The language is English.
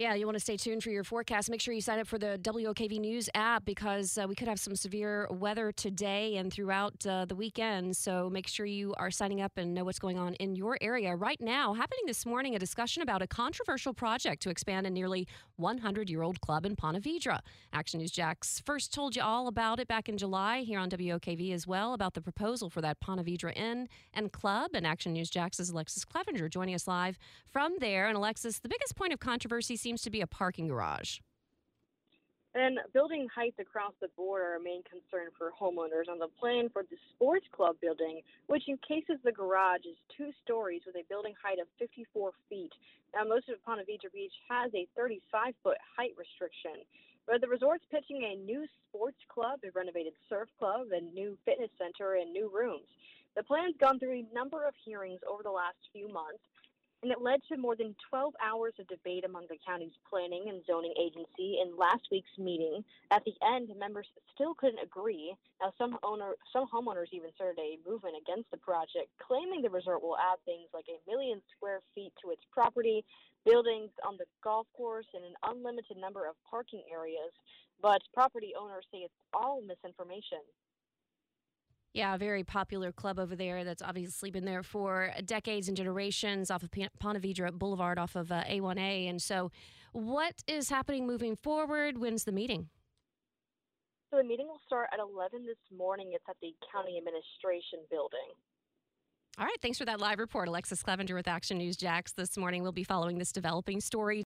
Yeah, you want to stay tuned for your forecast. Make sure you sign up for the WOKV News app because uh, we could have some severe weather today and throughout uh, the weekend. So make sure you are signing up and know what's going on in your area. Right now, happening this morning, a discussion about a controversial project to expand a nearly 100 year old club in Ponte Vedra. Action News Jax first told you all about it back in July here on WOKV as well about the proposal for that Ponte Vedra Inn and Club. And Action News Jax's Alexus Cleavenger joining us live from there. And Alexus, the biggest point of controversy seems seems to be a parking garage. And building heights across the board are a main concern for homeowners on the plan for the sports club building, which encases the garage is two stories with a building height of 54 feet. Now, most of Ponte Vedra Beach has a 35 foot height restriction. But the resort's pitching a new sports club, a renovated surf club, a new fitness center, and new rooms. The plan's gone through a number of hearings over the last few months, and it led to more than 12 hours of debate among the county's planning and zoning agency in last week's meeting. At the end, members still couldn't agree. Now, some owner, some homeowners even started a movement against the project, claiming the resort will add things like a million square feet to its property, buildings on the golf course, and an unlimited number of parking areas. But property owners say it's all misinformation. Yeah, a very popular club over there that's obviously been there for decades and generations off of Ponte Vedra Boulevard off of uh, A1A. And so, what is happening moving forward? When's the meeting? So, the meeting will start at 11 this morning. It's at the County Administration Building. All right. Thanks for that live report. Alexus Cleavenger with Action News Jax this morning. We'll be following this developing story.